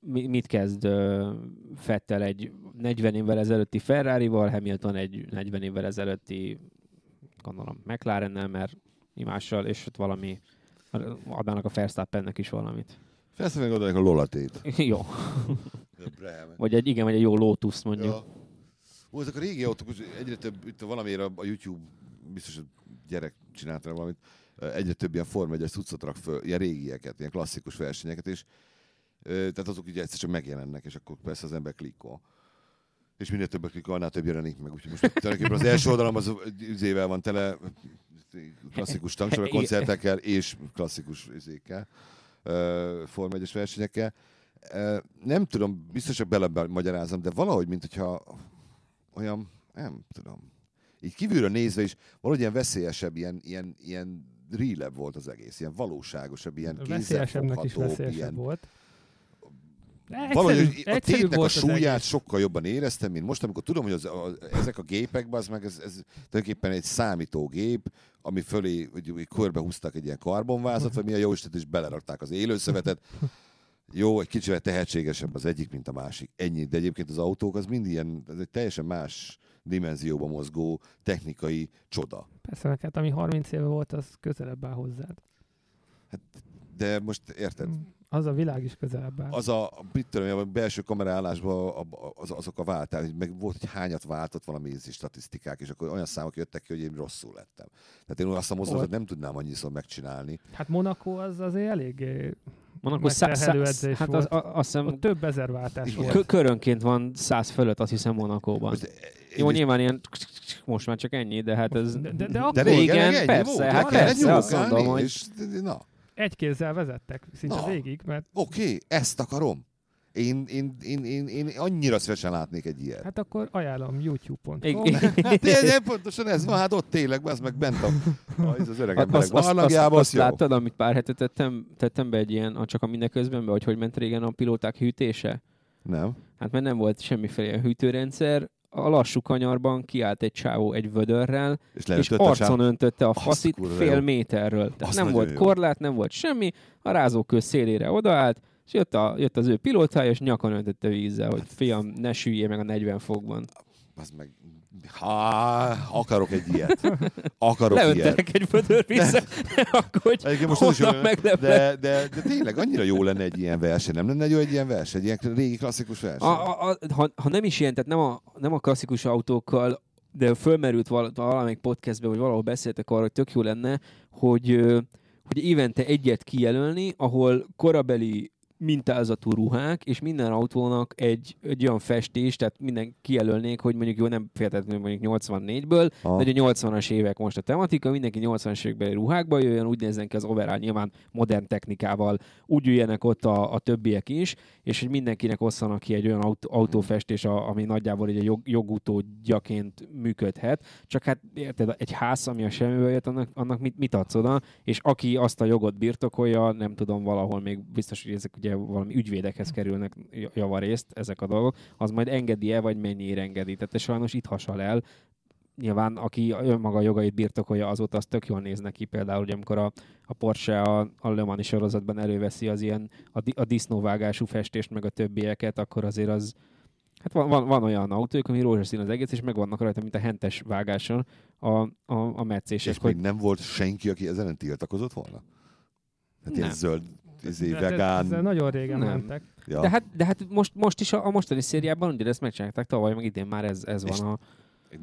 mi- mit kezd uh, Fettel egy 40 évvel ezelőtti Ferrari-val, Hamilton egy 40 évvel ezelőtti gondolom McLarennel, mert imással, és ott valami adnának a Verstappennek is valamit. Meg gondolják a Lolatét. jó. Vagy egy, igen, vagy egy jó Lotus mondjuk. Ja. Ó, ezek a régi autók, egyre több, itt valamiért a, YouTube, biztos, hogy gyerek csinálta valamit, egyre több ilyen Form 1 cuccot rak föl, ilyen régieket, ilyen klasszikus versenyeket, és tehát azok ugye egyszer csak megjelennek, és akkor persze az ember klikkol. És minél többet klikkol, annál több jelenik meg. Úgyhogy most tulajdonképpen az első oldalam az üzével van tele, klasszikus tankcsapok koncertekkel és klasszikus üzékkel, Form 1 versenyekkel. Nem tudom, biztos, hogy belemagyarázom, de valahogy, mint hogyha olyan, nem tudom, így kívülről nézve is valahogy ilyen veszélyesebb, ilyen, ilyen, ilyen real volt az egész, ilyen valóságosabb, ilyen Veszélyesebbnek is veszélyesebb ilyen, volt. De Valahogy egyszerű, a tétnek a súlyát sokkal jobban éreztem, mint most, amikor tudom, hogy az, a, ezek a gépek, az meg ez, ez tulajdonképpen egy számítógép, ami fölé, hogy, hogy körbe húztak egy ilyen karbonvázat, vagy mi a jó Istent, és belerakták az élőszövetet. Jó, egy kicsivel tehetségesebb az egyik, mint a másik. Ennyi. De egyébként az autók az mind ilyen, ez egy teljesen más dimenzióba mozgó technikai csoda. Persze, hát ami 30 éve volt, az közelebb áll hozzád. De most érted? Az a világ is közelebb áll. az a, mit tudom, a belső kameraállásban az, azok a váltás, hogy meg volt, hogy hányat váltott valami statisztikák, és akkor olyan számok jöttek ki, hogy én rosszul lettem. Tehát én azt a mozdulatot nem tudnám annyiszor megcsinálni. Hát Monaco az azért elég Monaco szá- megterhelő szá- edzés hát az, volt. a, azt hiszem Ott több ezer váltás Igen. volt. kö- körönként van száz fölött, azt hiszem Monakóban. Most, Jó, én- nyilván ilyen most már csak ennyi, de hát ez... De, de, de de akkor régen, igen, persze, volt, hát persze, azt mondom, hogy- És, na, egy kézzel vezettek szinte Na. végig, mert oké, ezt akarom. Én, én, én, én, én annyira szívesen látnék egy ilyet. hát akkor ajánlom youtube.com. Hát ilyen, pontosan ez van, hát ott tényleg, az meg bent a, a, ez az öreg emberek azt, azt, azt, az láttad, amit pár hete tettem, tettem be egy ilyen, a- csak a mindeközben be, hogy hogy ment régen a pilóták hűtése? Nem? Hát mert nem volt semmiféle hűtőrendszer, a lassú kanyarban kiállt egy csávó egy vödörrel, És és a arcon sáv. öntötte a faszit fél jó. méterről. Tehát Azt nem volt jó. korlát, nem volt semmi, a rázókő szélére odaállt, és jött, a, jött az ő pilótája, és nyakon öntötte vízzel, hogy fiam, ne süljél meg a 40 fokban. Az meg... Ha, akarok egy ilyet. Akarok ilyet. Leöntenek egy vödör vissza, akkor hogy most is honnan meglepve. de, de, de, tényleg annyira jó lenne egy ilyen verseny. Nem lenne jó egy ilyen verseny? Egy ilyen régi klasszikus verseny? A, a, a, ha, ha nem is ilyen, tehát nem a, nem a klasszikus autókkal, de fölmerült val- valamelyik podcastben, vagy valahol beszéltek arra, hogy tök jó lenne, hogy, hogy évente egyet kijelölni, ahol korabeli mintázatú ruhák, és minden autónak egy, egy olyan festés, tehát minden kijelölnék, hogy mondjuk jó, nem feltétlenül mondjuk 84-ből, Ah. de a 80-as évek most a tematika, mindenki 80-as évekbeli ruhákba jöjjön, úgy nézzen ki az overall nyilván modern technikával, úgy üljenek ott a, a többiek is, és hogy mindenkinek osszanak ki egy olyan autó, autófestés, a, ami nagyjából egy jog, jogutódjaként működhet. Csak hát érted, egy ház, ami a semmiből jött, annak, annak mit, mit adsz oda, és aki azt a jogot birtokolja, nem tudom, valahol még biztos, hogy ezek ugye valami ügyvédekhez kerülnek javarészt ezek a dolgok, az majd engedi-e, vagy mennyire engedi. Tehát sajnos itt hasal el, nyilván aki önmaga jogait birtokolja, azóta az tök jól néz neki. Például, ugye, amikor a, a Porsche a, a Le Mans sorozatban előveszi az ilyen a, di, a disznóvágású festést, meg a többieket, akkor azért az Hát van, van, van olyan autók, ami rózsaszín az egész, és megvannak rajta, mint a hentes vágáson a, a, a és meccések, még hogy nem volt senki, aki ezen tiltakozott volna? Hát ilyen zöld izé, De- de- vegán. Ezzel nagyon régen Nem. mentek. Ja. De hát, de hát most, most is a, a mostani szériában ugyanezt megcsinálták tavaly, meg idén már ez, ez És van a...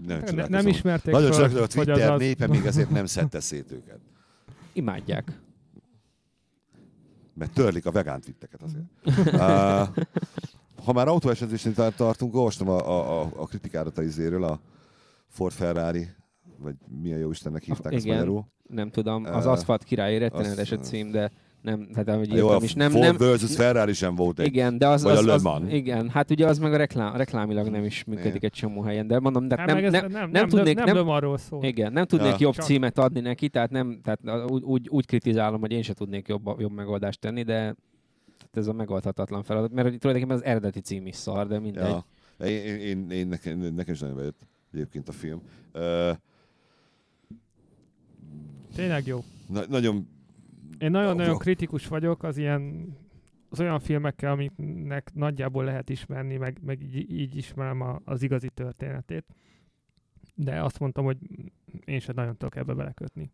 Nagyon Ne, nem ismerték Nagyon csodálkozom, a Twitter az. népe még ezért nem szedte szét őket. Imádják. Mert törlik a vegán twitteket azért. uh, ha már autóesezésnél tar- tartunk, olvastam a, a, a, a kritikárat a izéről, a Ford Ferrari, vagy milyen jó Istennek hívták ezt Igen. magyarul. Nem tudom, az Ö, aszfalt király rettenetes a cím, de nem, tehát ahogy Hát Jó, a írtam is, nem, Ford nem, versus Ferrari sem volt egy. igen, de az, vagy a az, az, Mans. igen, hát ugye az meg a reklám, reklámilag nem is működik Igen. egy csomó helyen, de mondom, de Hát nem, nem, nem, nem, nem tudnék- nem, nem- nem arról szól. igen, nem tudnék Ja. jobb Csak- címet adni neki, tehát, nem, tehát úgy, úgy, úgy kritizálom, hogy én se tudnék jobb, jobb megoldást tenni, de ez a megoldhatatlan feladat, mert hogy tulajdonképpen az eredeti cím is szar, de mindegy. Ja. Én, én, én, én nekem, nekem is nagyon bejött egyébként a film. Uh, Tényleg jó. na, nagyon Én nagyon-nagyon kritikus vagyok az ilyen az olyan filmekkel, amiknek nagyjából lehet ismerni, meg, meg így, így ismerem a, az igazi történetét. De azt mondtam, hogy én sem nagyon tudok ebbe belekötni.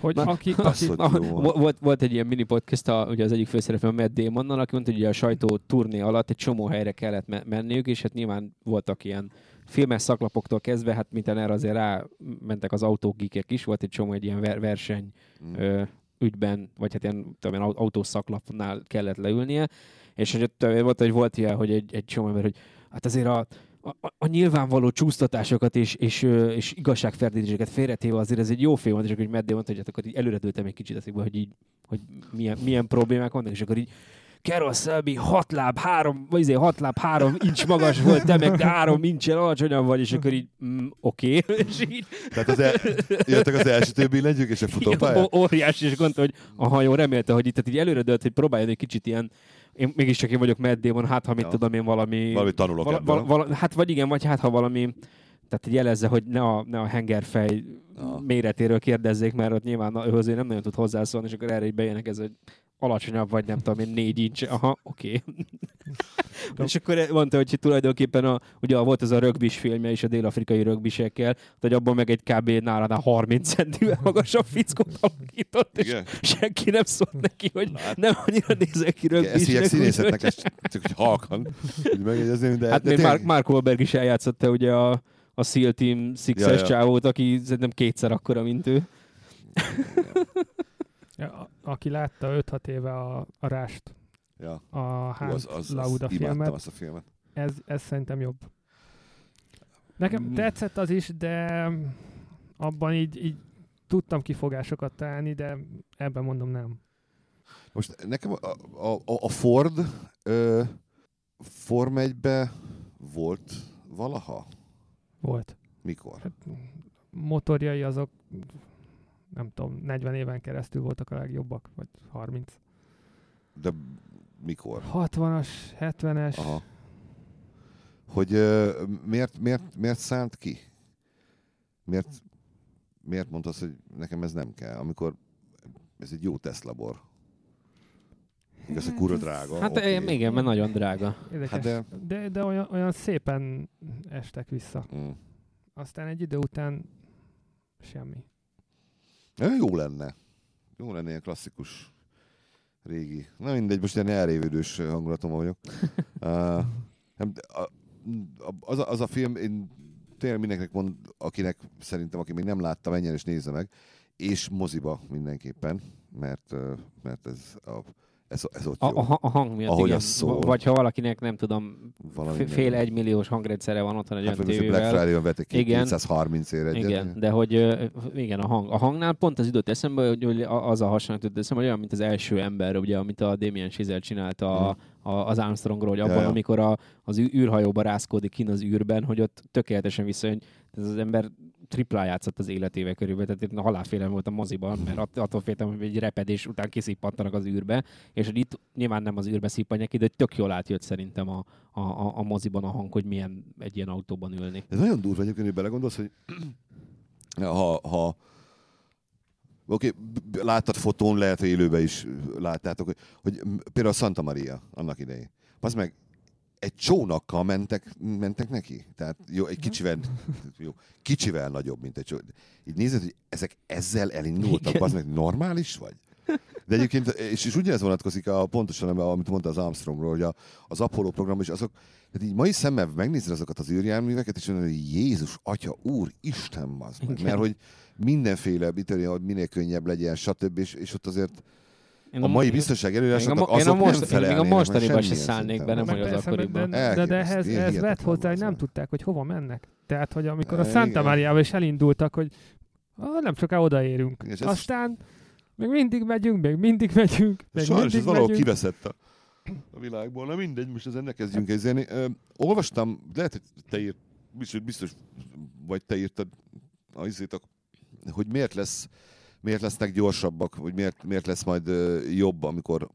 Hogy Na, aki, aki. Vo- volt, volt egy ilyen mini podcast, a, ugye az egyik főszereplő a Matt Damonnal, aki mondta, hogy ugye a sajtó turné alatt egy csomó helyre kellett me- menniük, és hát nyilván voltak ilyen filmes szaklapoktól kezdve, hát minden erre azért rá mentek az autógikek is, volt egy csomó egy ilyen ver- verseny Mm. ö, ügyben, vagy hát ilyen, tudom, autószaklapnál kellett leülnie, és hogy ott volt, hogy volt ilyen, hogy egy, egy csomó ember, hogy hát azért a, a, a nyilvánvaló csúsztatásokat és, és, és igazságferdítéseket félretéve azért ez egy jó film, volt, és akkor így Matt mondta, hogy hát akkor így előredültem egy kicsit ezekbe, hogy így, hogy milyen, milyen problémák vannak, és akkor így Carol Selby hat láb, három, vagy izé, hat láb, három incs magas volt, te meg három incsel alacsonyabb vagy, és akkor így, mm, oké, okay. és így Tehát az el, jöttek az első több billentyűk és a ó- óriási, és gondolta, hogy aha, jó, remélte, hogy itt tehát így előre dölt, hogy próbáljon egy kicsit ilyen, én mégiscsak én vagyok Matt Damon, hát ha mit Ja. tudom én valami... Valamit tanulok vala, ebből. vala, hát vagy igen, vagy hát ha valami, tehát így jelezze, hogy ne a, ne a hengerfej Ja. méretéről kérdezzék, mert ott nyilván őhöz ő nem nagyon tud hozzászólni, és akkor erre így bejönnek ez, hogy alacsonyabb vagy, nem tudom én, négy incs, aha, oké. Okay. és akkor mondta, hogy tulajdonképpen a, ugye volt ez a rögbis filmje is a dél-afrikai rögbisekkel, hogy abban meg egy kb. nálad 30 centivel magasabb fickót alakított, és Igen. senki nem szólt neki, hogy nem annyira nézek ki Igen, Ezt hívják rögbisnek. színészetnek, ezt csak hogy halkan. Úgy megjegyezném, de, Hát de még Mark, Mark Wahlberg is eljátszotta ugye a, a SEAL Team 6 Ja, ja. csávót, aki szerintem kétszer akkora, mint ő. Ja, aki látta 5-6 éve a, a Rást, Ja. a Hans az, az, az, Lauda imádtam filmet, azt a filmet. ez, ez szerintem jobb. Nekem Mm. tetszett az is, de abban így, így tudtam kifogásokat találni, de ebben mondom nem. Most nekem a, a, a, a Ford ö, Form 1 volt valaha? Volt. Mikor? Hát, motorjai azok nem tudom, 40 éven keresztül voltak a legjobbak, vagy 30. De mikor? 60-as, 70-es. Aha. Hogy ö, miért, miért, miért szánt ki? Miért, miért mondta azt, hogy nekem ez nem kell, amikor ez egy jó tesztlabor? Igaz, hogy kurva drága. Hát okay. igen, mert nagyon drága. Érdekes. Hát de- de... De, de olyan, olyan szépen estek vissza. Mm. Aztán egy idő után semmi. Jó lenne. Jó lenne ilyen klasszikus régi. Na mindegy, most ilyen elrévődős hangulatom vagyok. uh, nem, a, az, a, az a film, én tényleg mindenkinek mond, akinek szerintem, aki még nem látta, menjen és nézze meg. És moziba mindenképpen, mert, mert ez, a, ez, ez ott A, jó. a, ha- a hang miatt, Ahogy igen. szól. Vagy ha valakinek, nem tudom, Valami fél egymilliós hangrendszere van otthon egy Hát, olyan a Black tévével. Friday-on vettek Igen. 230 ér egyet. Igen, de hogy igen, a, hang, a hangnál pont az időt eszembe, hogy, az a hasonlít jutott eszembe, hogy olyan, mint az első ember, ugye, amit a Damien Chazelle csinálta a, a, az Armstrongról, hogy Mhm. Ja, abban, ja. amikor a, az űrhajóba rászkódik kin az űrben, hogy ott tökéletesen visszajön. Ez az ember triplá játszott az életével körülbelül, tehát én halálfélem volt a moziban, mert att- attól féltem, hogy egy repedés után kiszippantanak az űrbe, és itt nyilván nem az űrbe szippanják ki, de tök jól átjött szerintem a, a, a, a moziban a hang, hogy milyen egy ilyen autóban ülni. Ez nagyon durva egyébként, hogy belegondolsz, hogy ha, ha Oké, okay, láttad fotón, lehet, hogy élőben is láttátok, hogy, hogy például Santa Maria annak idején. Az meg egy csónakkal mentek, mentek neki. Tehát jó, egy kicsivel, jó, kicsivel nagyobb, mint egy csónak. Így nézed, hogy ezek ezzel elindultak, az meg normális vagy? De egyébként, és, és ugyanez vonatkozik a, pontosan, amit mondta az Armstrongról, hogy a, az Apollo program, és azok, tehát így mai szemmel megnézed azokat az űrjárműveket, és mondod, hogy Jézus, Atya, Úr, Isten, az meg. Mert hogy mindenféle, hogy minél könnyebb legyen, stb. És, és ott azért én a, a mai biztonság előírásoknak azok én a most, nem én még a mostaniban se szállnék be, nem hogy az akkoriban. De, de, de ehhez, ehhez vett hozzá, hogy nem tudták, hogy hova mennek. Tehát, hogy amikor a Santa Maria-ba is elindultak, hogy ah, nem soká odaérünk. Aztán még mindig megyünk, még mindig megyünk, még Sajnos mindig ez valahol kiveszett a, a világból. Na mindegy, most ezen ne kezdjünk ezért. olvastam, lehet, hogy te írt, biztos, biztos vagy te írtad, azért, hogy miért lesz miért lesznek gyorsabbak, vagy miért, miért lesz majd jobb, amikor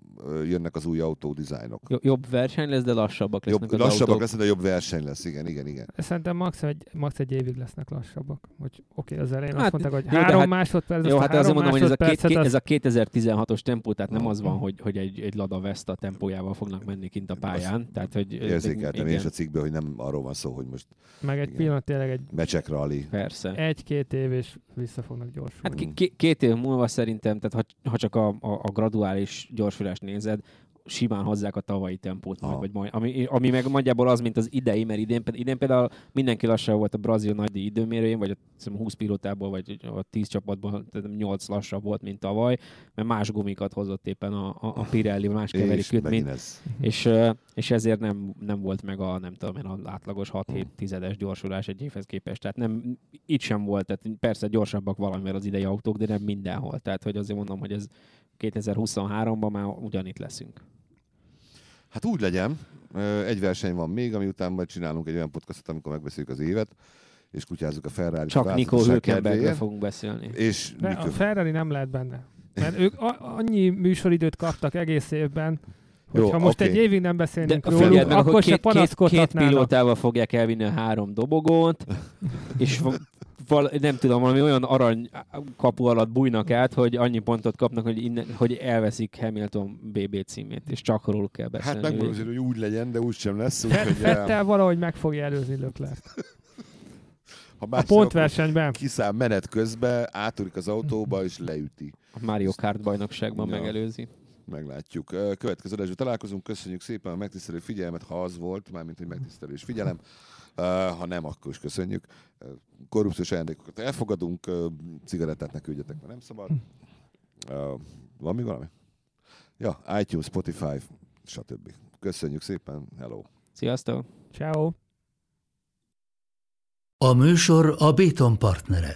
jönnek az új autódizájnok. Jobb verseny lesz, de lassabbak lesznek jobb, az Lassabbak autók. lesz, de jobb verseny lesz, igen, igen, igen. Szerintem max egy, max egy évig lesznek lassabbak. Hogy oké, okay, az elején hát, azt mondták, hogy jó, három hát, másodperc, Jó, hát azért mondom, hogy ez a, két, két, ez a 2016-os tempó, tehát nem az van, hogy, hogy egy, egy Lada Vesta tempójával fognak menni kint a pályán. Tehát, hogy, érzékeltem én is a cikkben, hogy nem arról van szó, hogy most meg egy igen, pillanat tényleg egy mecsek rally. Persze. Egy-két év és vissza fognak gyorsulni. Hát két év múlva szerintem, tehát ha, ha csak a, a, a graduális gyorsulást nézed, simán hozzák a tavalyi tempót majd, vagy majd, ami, ami meg nagyjából az, mint az idei, mert idén, idén például mindenki lassabb volt a brazil nagy időmérőjén, vagy a 20 pilótából, vagy a 10 csapatból 8 lassabb volt, mint tavaly, mert más gumikat hozott éppen a, a, a Pirelli, más keverékűt, mint, ez. és, és ezért nem, nem volt meg a, nem tudom én, az átlagos 6-7 tizedes gyorsulás egy évhez képest. Tehát nem, itt sem volt, tehát persze gyorsabbak valamivel az idei autók, de nem mindenhol. Tehát, hogy azért mondom, hogy ez 2023-ban már ugyanitt leszünk. Hát úgy legyen. Egy verseny van még, ami után majd csinálunk egy olyan podcastot, amikor megbeszéljük az évet, és kutyázzuk a ferrari Csak Nikó Hülkenbergről fogunk beszélni. És De a Ferrari nem lehet benne. Mert ők annyi műsoridőt kaptak egész évben, Hogyha Jó, most okay. egy évig nem beszélnénk De róluk, akkor, akkor se panaszkodhatnának. Két, két pilótával fogják elvinni a három dobogót, és val, nem tudom, valami olyan arany kapu alatt bújnak át, hogy annyi pontot kapnak, hogy, innen, hogy elveszik Hamilton BB címét, és csak róluk kell beszélni. Hát megmondom, hogy úgy legyen, de úgy sem lesz. Úgy, hogy Fettel valahogy meg fogja előzni Löklert. Ha a pontversenyben. Kiszáll menet közben, áturik az autóba, és leüti. A Mario Kart bajnokságban ja. megelőzi. Meglátjuk. Következő adásban találkozunk. Köszönjük szépen a megtisztelő figyelmet, ha az volt, mármint egy megtisztelő és figyelem. Ha nem, akkor is köszönjük. Korrupciós ajándékokat elfogadunk, cigarettát ne küldjetek, mert nem szabad. Van még valami? Ja, iTunes, Spotify, stb. Köszönjük szépen, hello! Sziasztok! Ciao. A műsor a Béton partnere.